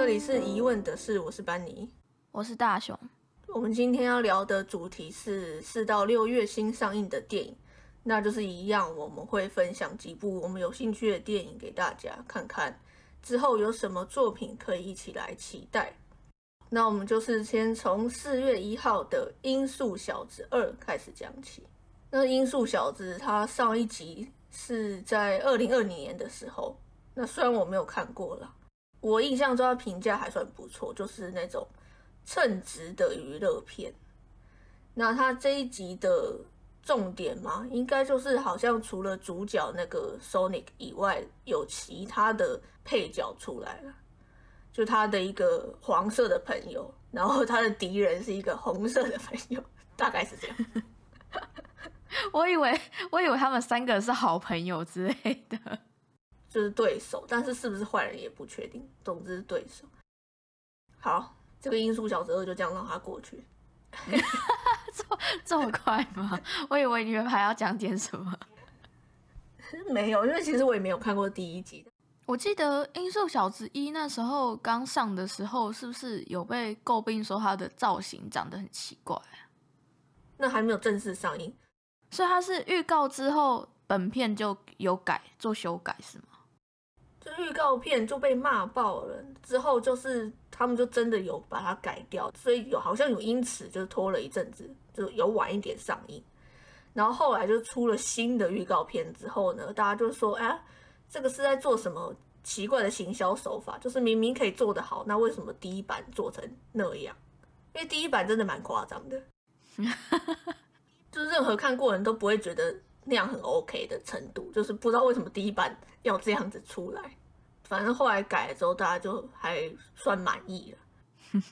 这里是疑问的事，我是班尼，我是大雄。我们今天要聊的主题是四到六月新上映的电影，那就是一样，我们会分享几部我们有兴趣的电影给大家看看，之后有什么作品可以一起来期待。那我们就是先从四月一号的《音速小子二》开始讲起。那《音速小子》它上一集是在二零二零年的时候，那虽然我没有看过了，我印象中它评价还算不错，就是那种称职的娱乐片。那他这一集的重点嘛，应该就是好像除了主角那个 Sonic 以外，有其他的配角出来了。就他的一个黄色的朋友，然后他的敌人是一个红色的朋友，大概是这样。我以为我以为他们三个是好朋友之类的，就是对手，但是是不是坏人也不确定。总之是对手。好，这个音速小子二就这样让他过去。这这么快吗？我以为你们还要讲点什么。没有，因为其实我也没有看过第一集。我记得《音速小子一》那时候刚上的时候，是不是有被诟病说它的造型长得很奇怪啊？那还没有正式上映，所以它是预告之后，本片就有改做修改是吗？就预告片就被骂爆了，之后就是他们就真的有把它改掉，所以有好像有因此就拖了一阵子，就有晚一点上映。然后后来就出了新的预告片之后呢，大家就说：“哎。”这个是在做什么奇怪的行销手法？就是明明可以做得好，那为什么第一版做成那样？因为第一版真的蛮夸张的，就是任何看过人都不会觉得那样很 OK 的程度。就是不知道为什么第一版要这样子出来，反正后来改了之后，大家就还算满意了。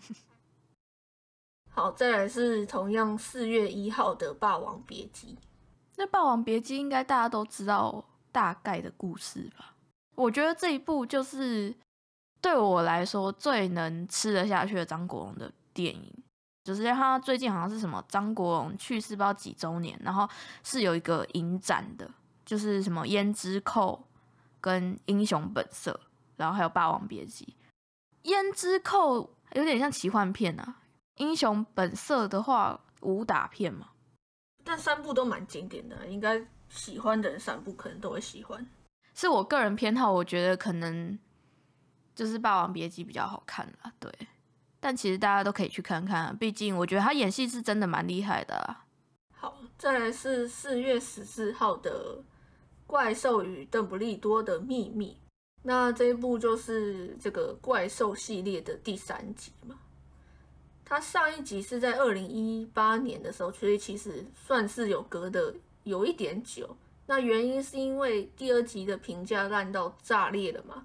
好，再来是同样四月一号的《霸王别姬》。那《霸王别姬》应该大家都知道。大概的故事吧，我觉得这一部就是对我来说最能吃得下去的张国荣的电影，就是他最近好像是什么张国荣去世不知道几周年，然后是有一个影展的，就是什么胭脂扣跟英雄本色，然后还有霸王别姬。胭脂扣有点像奇幻片啊，英雄本色的话武打片嘛，但三部都蛮经典的，应该。喜欢的人三部可能都会喜欢，是我个人偏好。我觉得可能就是《霸王别姬》比较好看啦，对。但其实大家都可以去看看，毕竟我觉得他演戏是真的蛮厉害的。好，再来是四月十四号的《怪兽与邓布利多的秘密》，那这一部就是这个怪兽系列的第三集嘛。它上一集是在二零一八年的时候，所以其实算是有隔的。有一点久，那原因是因为第二集的评价烂到炸裂了嘛？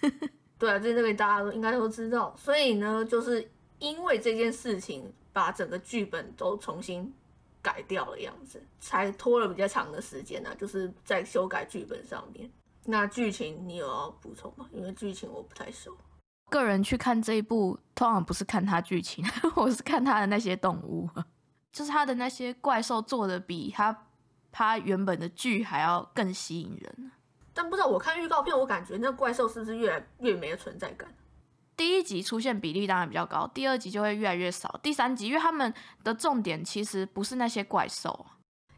对啊，这这个大家都应该都知道，所以呢，就是因为这件事情，把整个剧本都重新改掉了样子，才拖了比较长的时间呢，就是在修改剧本上面。那剧情你有要补充吗？因为剧情我不太熟，个人去看这一部，通常不是看他剧情，我是看他的那些动物。就是他的那些怪兽做的比他他原本的剧还要更吸引人，但不知道我看预告片，我感觉那怪兽是不是越来越没有存在感？第一集出现比例当然比较高，第二集就会越来越少，第三集因为他们的重点其实不是那些怪兽，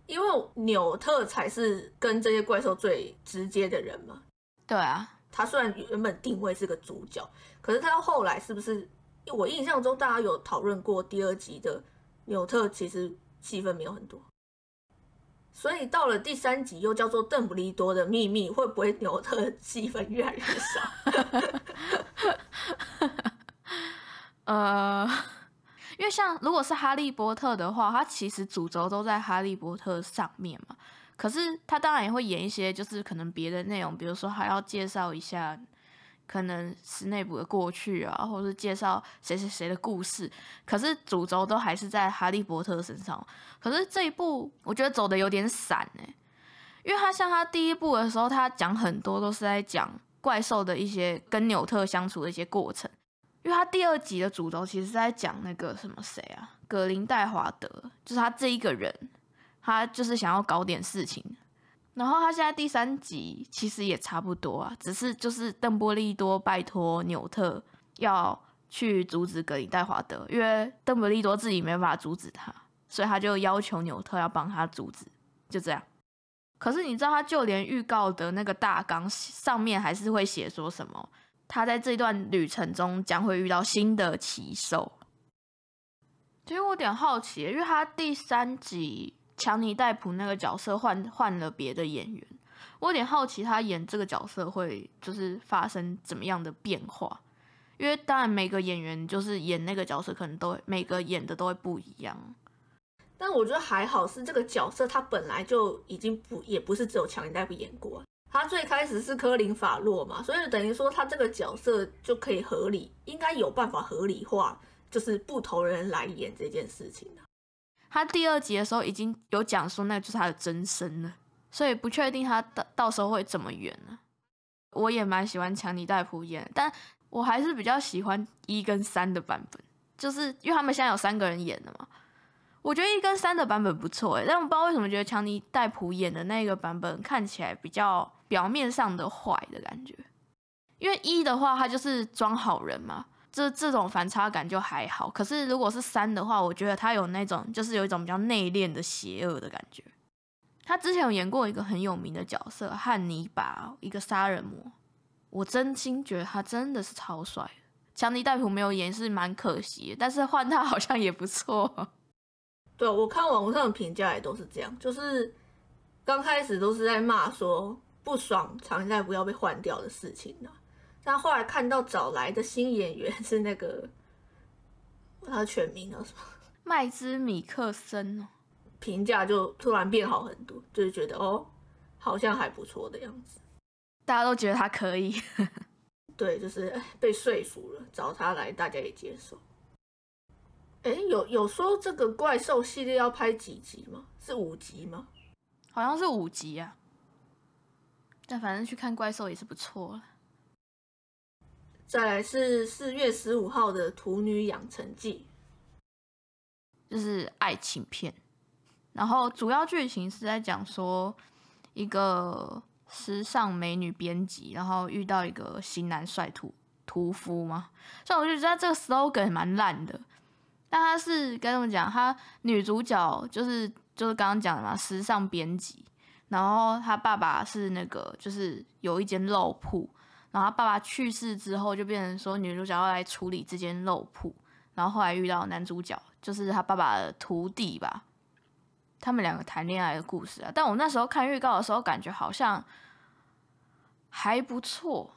因为纽特才是跟这些怪兽最直接的人嘛。对啊，他虽然原本定位是个主角，可是他到后来是不是？我印象中大家有讨论过第二集的。纽特其实戏份没有很多，所以到了第三集又叫做邓布利多的秘密，会不会纽特戏份越来越少？呃，因为像如果是哈利波特的话，他其实主轴都在哈利波特上面嘛，可是他当然也会演一些就是可能别的内容，比如说还要介绍一下。可能是内部的过去啊，或者是介绍谁谁谁的故事，可是主轴都还是在哈利波特身上。可是这一部我觉得走的有点散哎，因为他像他第一部的时候，他讲很多都是在讲怪兽的一些跟纽特相处的一些过程。因为他第二集的主轴其实是在讲那个什么谁啊，格林戴华德，就是他这一个人，他就是想要搞点事情。然后他现在第三集其实也差不多啊，只是就是邓布利多拜托纽特要去阻止格林戴华德，因为邓布利多自己没办法阻止他，所以他就要求纽特要帮他阻止，就这样。可是你知道，他就连预告的那个大纲上面还是会写说什么，他在这段旅程中将会遇到新的奇兽。其实我有点好奇，因为他第三集。强尼戴普那个角色换换了别的演员，我有点好奇他演这个角色会就是发生怎么样的变化，因为当然每个演员就是演那个角色可能都每个演的都会不一样，但我觉得还好是这个角色他本来就已经不也不是只有强尼戴普演过，他最开始是科林法洛嘛，所以等于说他这个角色就可以合理，应该有办法合理化，就是不同人来演这件事情的。他第二集的时候已经有讲说，那就是他的真身了，所以不确定他到到时候会怎么演呢？我也蛮喜欢强尼戴普演，但我还是比较喜欢一跟三的版本，就是因为他们现在有三个人演的嘛。我觉得一跟三的版本不错诶，但我不知道为什么觉得强尼戴普演的那个版本看起来比较表面上的坏的感觉，因为一的话他就是装好人嘛。这这种反差感就还好，可是如果是三的话，我觉得他有那种就是有一种比较内敛的邪恶的感觉。他之前有演过一个很有名的角色汉尼拔，一个杀人魔，我真心觉得他真的是超帅。强尼戴普没有演是蛮可惜，但是换他好像也不错。对，我看网络上的评价也都是这样，就是刚开始都是在骂说不爽强尼戴普要被换掉的事情呢。但后来看到找来的新演员是那个，他的全名叫什么？麦兹米克森哦，评价就突然变好很多，就是觉得哦，好像还不错的样子。大家都觉得他可以，对，就是被说服了，找他来，大家也接受。哎，有有说这个怪兽系列要拍几集吗？是五集吗？好像是五集啊。但反正去看怪兽也是不错了。再来是四月十五号的《土女养成记》，就是爱情片，然后主要剧情是在讲说一个时尚美女编辑，然后遇到一个型男帅屠屠夫嘛，所以我就觉得这个 slogan 蛮烂的。但他是该怎么讲？他女主角就是就是刚刚讲的嘛，时尚编辑，然后他爸爸是那个就是有一间肉铺。然后爸爸去世之后，就变成说女主角要来处理这间肉铺。然后后来遇到男主角，就是他爸爸的徒弟吧。他们两个谈恋爱的故事啊。但我那时候看预告的时候，感觉好像还不错。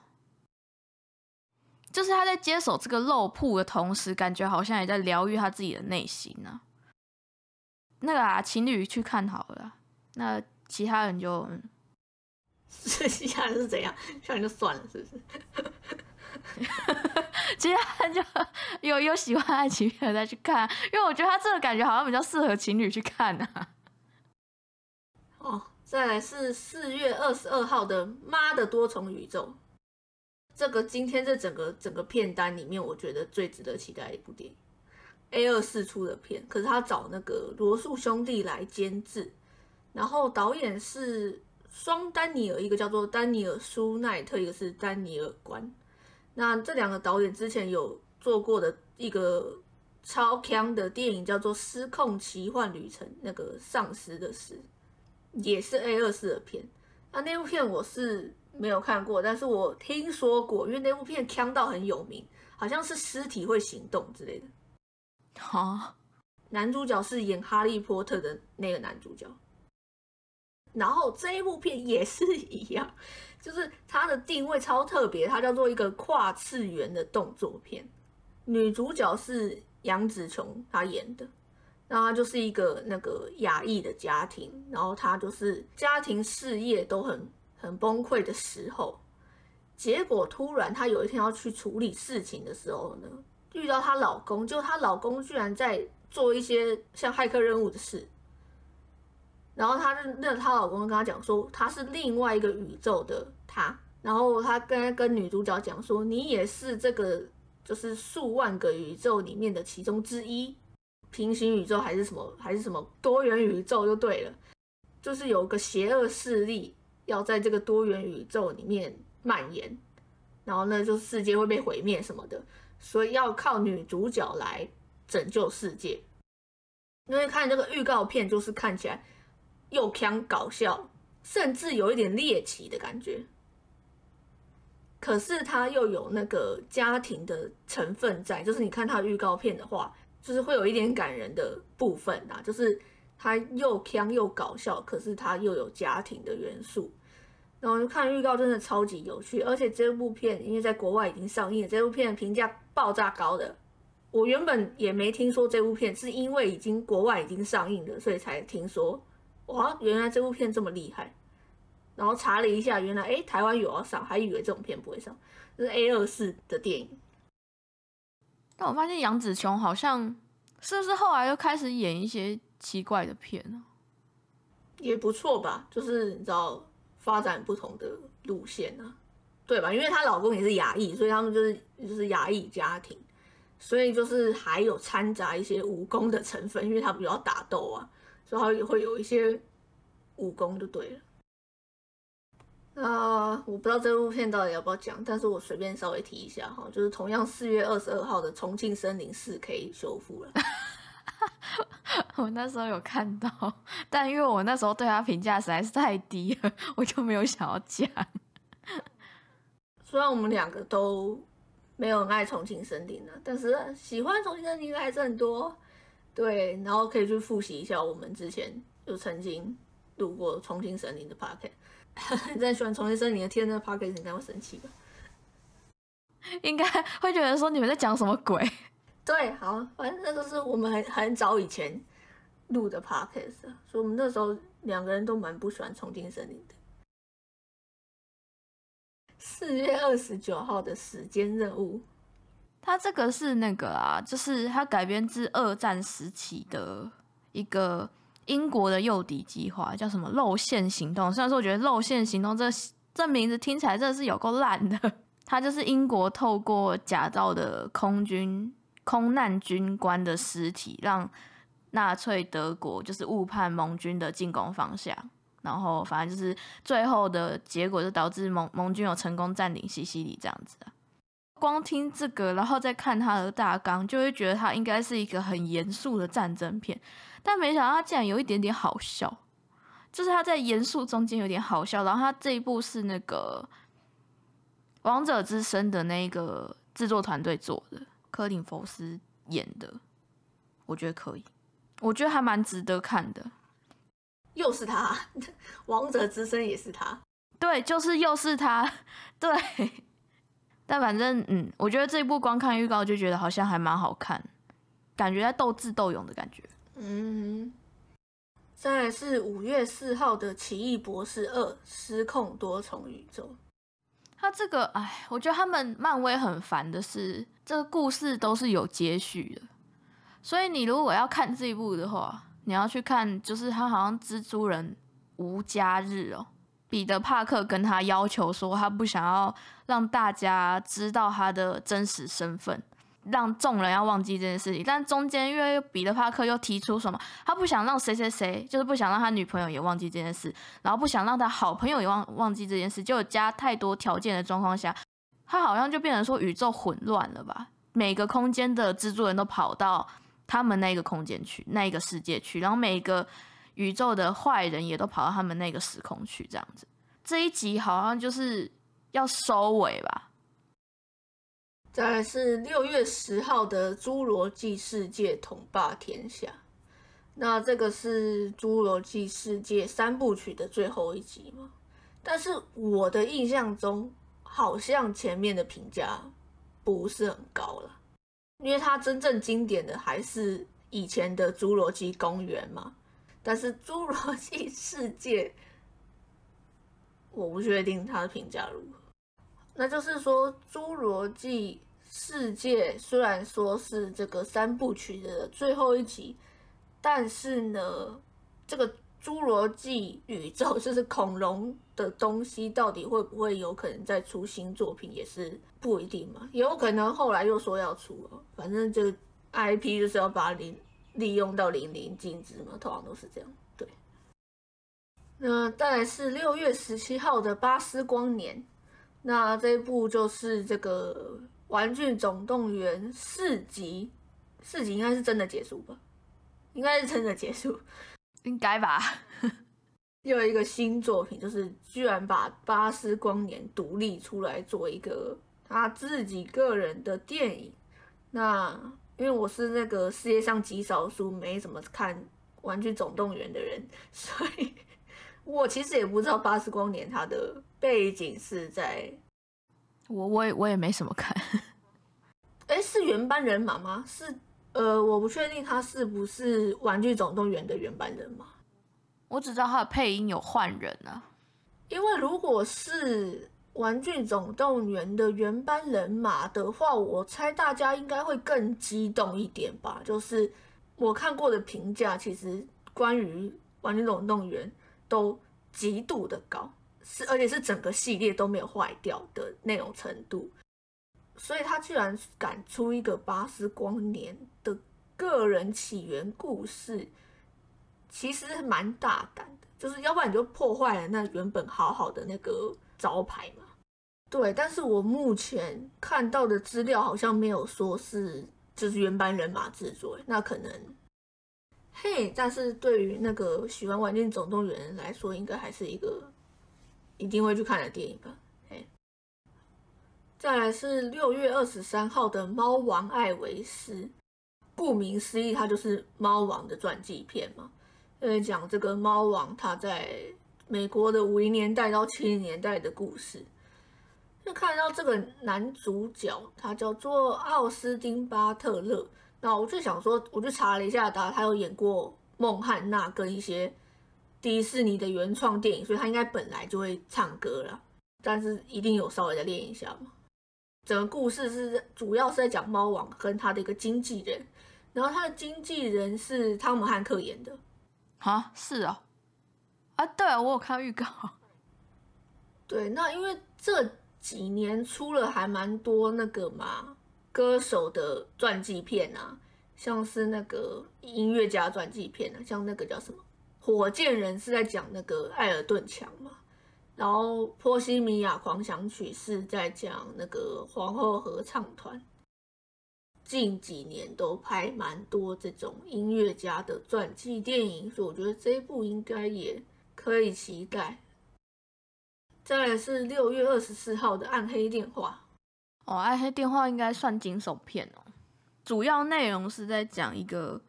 就是他在接手这个肉铺的同时，感觉好像也在疗愈他自己的内心呢。那个啊，情侣去看好了。那其他人就。是其他人是怎样，看就算了，是不是？其他人就有有喜欢爱情片再去看，因为我觉得他这个感觉好像比较适合情侣去看啊。哦，再来是四月二十二号的《妈的多重宇宙》，这个今天这整个整个片单里面，我觉得最值得期待的一部电影，A 二四出的片，可是他找那个罗素兄弟来监制，然后导演是。双丹尼尔，一个叫做丹尼尔舒奈特，一个是丹尼尔关。那这两个导演之前有做过的一个超强的电影，叫做《失控奇幻旅程》，那个丧尸的尸，也是 A 二四的片。那那部片我是没有看过，但是我听说过，因为那部片强到很有名，好像是尸体会行动之类的。好，男主角是演哈利波特的那个男主角。然后这一部片也是一样，就是它的定位超特别，它叫做一个跨次元的动作片。女主角是杨紫琼，她演的。那她就是一个那个亚裔的家庭，然后她就是家庭事业都很很崩溃的时候，结果突然她有一天要去处理事情的时候呢，遇到她老公，就她老公居然在做一些像骇客任务的事。然后她那她老公跟她讲说，她是另外一个宇宙的她。然后她跟跟女主角讲说，你也是这个就是数万个宇宙里面的其中之一，平行宇宙还是什么还是什么多元宇宙就对了。就是有个邪恶势力要在这个多元宇宙里面蔓延，然后呢，就世界会被毁灭什么的，所以要靠女主角来拯救世界。因为看这个预告片，就是看起来又腔搞笑，甚至有一点猎奇的感觉。可是它又有那个家庭的成分在，就是你看它预告片的话，就是会有一点感人的部分啊，就是它又腔又搞笑，可是它又有家庭的元素。然后就看预告，真的超级有趣，而且这部片因为在国外已经上映，这部片评价爆炸高的。我原本也没听说这部片，是因为已经国外已经上映了，所以才听说。哇，原来这部片这么厉害！然后查了一下，原来哎，台湾有要上，还以为这种片不会上，这是 A 二四的电影。但我发现杨紫琼好像是不是后来又开始演一些奇怪的片呢？也不错吧，就是你知道发展不同的路线啊，对吧？因为她老公也是亚裔，所以他们就是就是亚裔家庭。所以就是还有掺杂一些武功的成分，因为他比较打斗啊，所以他也会有一些武功就对了。那我不知道这部片到底要不要讲，但是我随便稍微提一下哈，就是同样四月二十二号的《重庆森林》四 K 修复了。我那时候有看到，但因为我那时候对他评价实在是太低了，我就没有想要讲。虽然我们两个都。没有很爱重庆森林的，但是喜欢重庆森林的还是很多。对，然后可以去复习一下我们之前就曾经录过重庆森林的 p o c a s t 真的喜欢重庆森林的天的 p o c a s t 应该会生气吧？应该会觉得说你们在讲什么鬼？对，好，反正那都是我们很很早以前录的 pocket，所以我们那时候两个人都蛮不喜欢重庆森林的。四月二十九号的时间任务，它这个是那个啊，就是它改编自二战时期的一个英国的诱敌计划，叫什么“露线行动”。虽然说我觉得“露线行动”这这名字听起来真的是有够烂的。它就是英国透过假造的空军空难军官的尸体，让纳粹德国就是误判盟军的进攻方向。然后反正就是最后的结果，就导致盟盟军有成功占领西西里这样子啊。光听这个，然后再看他的大纲，就会觉得他应该是一个很严肃的战争片。但没想到他竟然有一点点好笑，就是他在严肃中间有点好笑。然后他这一部是那个《王者之声》的那个制作团队做的，柯林·福斯演的，我觉得可以，我觉得还蛮值得看的。又是他，王者之声也是他，对，就是又是他，对。但反正，嗯，我觉得这一部光看预告就觉得好像还蛮好看，感觉在斗智斗勇的感觉。嗯。再来是五月四号的《奇异博士二：失控多重宇宙》。他这个，哎，我觉得他们漫威很烦的是，这个故事都是有接续的，所以你如果要看这一部的话。你要去看，就是他好像蜘蛛人无家日哦。彼得帕克跟他要求说，他不想要让大家知道他的真实身份，让众人要忘记这件事情。但中间因为彼得帕克又提出什么，他不想让谁谁谁，就是不想让他女朋友也忘记这件事，然后不想让他好朋友也忘忘记这件事，就有加太多条件的状况下，他好像就变成说宇宙混乱了吧？每个空间的蜘蛛人都跑到。他们那个空间去，那一个世界去，然后每一个宇宙的坏人也都跑到他们那个时空去，这样子。这一集好像就是要收尾吧。再来是六月十号的《侏罗纪世界统霸天下》，那这个是《侏罗纪世界》三部曲的最后一集吗？但是我的印象中，好像前面的评价不是很高了。因为它真正经典的还是以前的《侏罗纪公园》嘛，但是《侏罗纪世界》，我不确定它的评价如何。那就是说，《侏罗纪世界》虽然说是这个三部曲的最后一集，但是呢，这个侏罗纪宇宙就是恐龙的东西，到底会不会有可能再出新作品，也是。不一定嘛，也有可能后来又说要出了，反正这个 IP 就是要把零利用到淋漓尽致嘛，通常都是这样。对，那再来是六月十七号的《巴斯光年》，那这一部就是这个《玩具总动员》四集，四集应该是真的结束吧？应该是真的结束，应该吧？又一个新作品，就是居然把《巴斯光年》独立出来做一个他自己个人的电影。那因为我是那个世界上极少数没怎么看《玩具总动员》的人，所以。我其实也不知道《巴斯光年》它的背景是在，我我也我也没什么看，哎，是原班人马吗？是，呃，我不确定他是不是《玩具总动员》的原班人马，我只知道他的配音有换人啊。因为如果是《玩具总动员》的原班人马的话，我猜大家应该会更激动一点吧。就是我看过的评价，其实关于《玩具总动员》。都极度的高，是而且是整个系列都没有坏掉的那种程度，所以他居然敢出一个巴斯光年的个人起源故事，其实蛮大胆的，就是要不然你就破坏了那原本好好的那个招牌嘛。对，但是我目前看到的资料好像没有说是就是原班人马制作，那可能。嘿，但是对于那个喜欢《玩具总动员》来说，应该还是一个一定会去看的电影吧。嘿，再来是六月二十三号的《猫王艾维斯》，顾名思义，它就是猫王的传记片嘛。因为讲这个猫王他在美国的五零年代到七零年代的故事。就看到这个男主角，他叫做奥斯汀·巴特勒。那我就想说，我就查了一下，他他有演过《孟汉娜》跟一些迪士尼的原创电影，所以他应该本来就会唱歌了，但是一定有稍微的练一下嘛。整个故事是主要是在讲猫王跟他的一个经纪人，然后他的经纪人是汤姆汉克演的。啊，是哦，啊，对啊，我有看到预告。对，那因为这几年出了还蛮多那个嘛。歌手的传记片啊，像是那个音乐家传记片啊，像那个叫什么《火箭人》是在讲那个艾尔顿强嘛，然后《波西米亚狂想曲》是在讲那个皇后合唱团。近几年都拍蛮多这种音乐家的传记电影，所以我觉得这一部应该也可以期待。再来是六月二十四号的《暗黑电话》。哦，《暗黑电话》应该算惊悚片哦。主要内容是在讲一个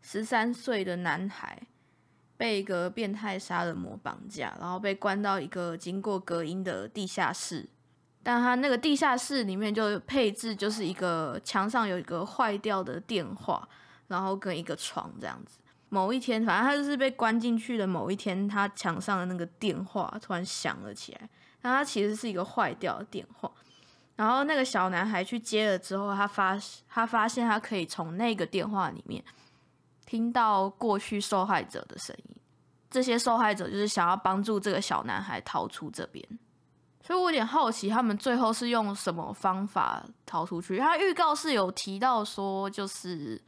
十三岁的男孩被一个变态杀人魔绑架，然后被关到一个经过隔音的地下室。但他那个地下室里面就配置就是一个墙上有一个坏掉的电话，然后跟一个床这样子。某一天，反正他就是被关进去的某一天，他墙上的那个电话突然响了起来，但他其实是一个坏掉的电话。然后那个小男孩去接了之后，他发他发现他可以从那个电话里面听到过去受害者的声音。这些受害者就是想要帮助这个小男孩逃出这边，所以我有点好奇，他们最后是用什么方法逃出去？他预告是有提到说，就是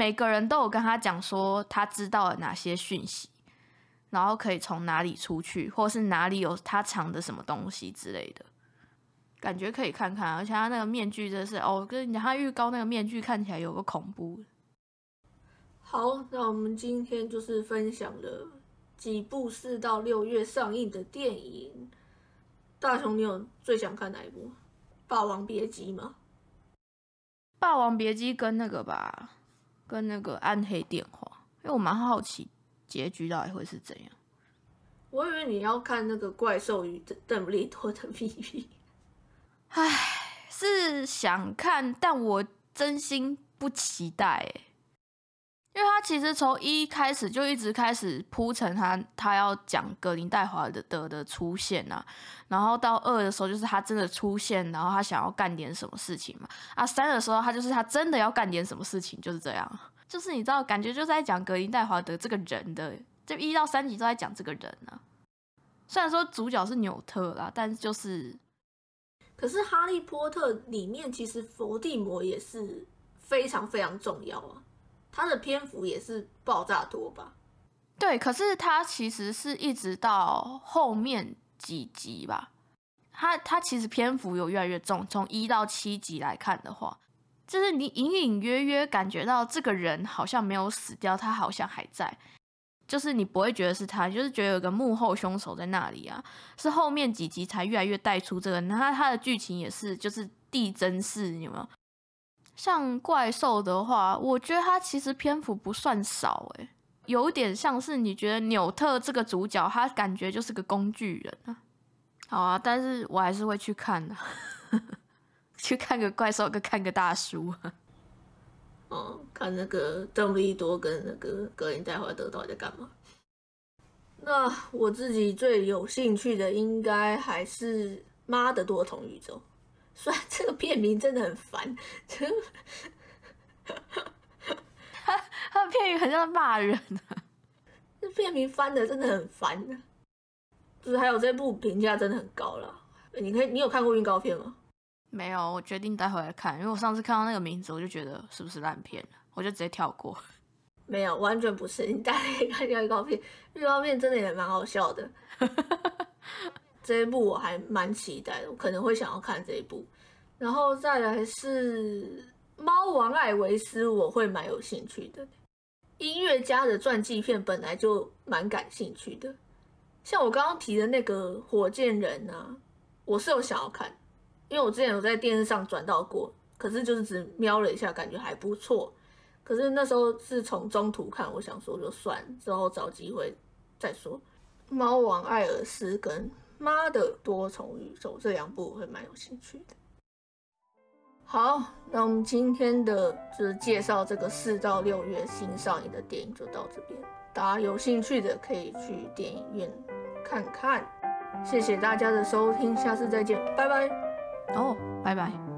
每个人都有跟他讲说他知道了哪些讯息，然后可以从哪里出去，或是哪里有他藏的什么东西之类的。感觉可以看看，而且他那个面具真是哦，跟你讲，他预告那个面具看起来有个恐怖。好，那我们今天就是分享了几部四到六月上映的电影。大雄，你有最想看哪一部？《霸王别姬》吗？《霸王别姬》跟那个吧，跟那个《暗黑电话》，因为我蛮好奇结局到底会是怎样。我以为你要看那个《怪兽与邓布利多的秘密》。唉，是想看，但我真心不期待，因为他其实从一开始就一直开始铺陈他他要讲格林戴华的的的出现啊，然后到二的时候就是他真的出现，然后他想要干点什么事情嘛，啊三的时候他就是他真的要干点什么事情，就是这样，就是你知道感觉就是在讲格林戴华德这个人的，这一到三集都在讲这个人呢，虽然说主角是纽特啦，但是就是。可是《哈利波特》里面其实伏地魔也是非常非常重要啊，他的篇幅也是爆炸多吧？对，可是它其实是一直到后面几集吧，它它其实篇幅有越来越重，从一到七集来看的话，就是你隐隐约约感觉到这个人好像没有死掉，他好像还在。就是你不会觉得是他，就是觉得有个幕后凶手在那里啊。是后面几集才越来越带出这个，那他的剧情也是就是递增式，有没有？像怪兽的话，我觉得他其实篇幅不算少，诶，有点像是你觉得纽特这个主角，他感觉就是个工具人啊。好啊，但是我还是会去看的，去看个怪兽，跟看个大叔。哦，看那个邓布利多跟那个格林戴华德到底在干嘛？那我自己最有兴趣的应该还是《妈的多重宇宙》，虽然这个片名真的很烦，他他的片名很像骂人啊，这片名翻的真的很烦就是还有这部评价真的很高了，你可以，你有看过预告片吗？没有，我决定待会来看，因为我上次看到那个名字，我就觉得是不是烂片我就直接跳过。没有，完全不是，你大可以看预告片，预告片真的也蛮好笑的。这一部我还蛮期待的，我可能会想要看这一部。然后再来是《猫王艾维斯》，我会蛮有兴趣的。音乐家的传记片本来就蛮感兴趣的，像我刚刚提的那个火箭人啊，我是有想要看。因为我之前有在电视上转到过，可是就是只瞄了一下，感觉还不错。可是那时候是从中途看，我想说就算之后找机会再说。猫王艾尔斯跟妈的多重宇宙这两部我会蛮有兴趣的。好，那我们今天的就是介绍这个四到六月新上映的电影就到这边，大家有兴趣的可以去电影院看看。谢谢大家的收听，下次再见，拜拜。哦，拜拜。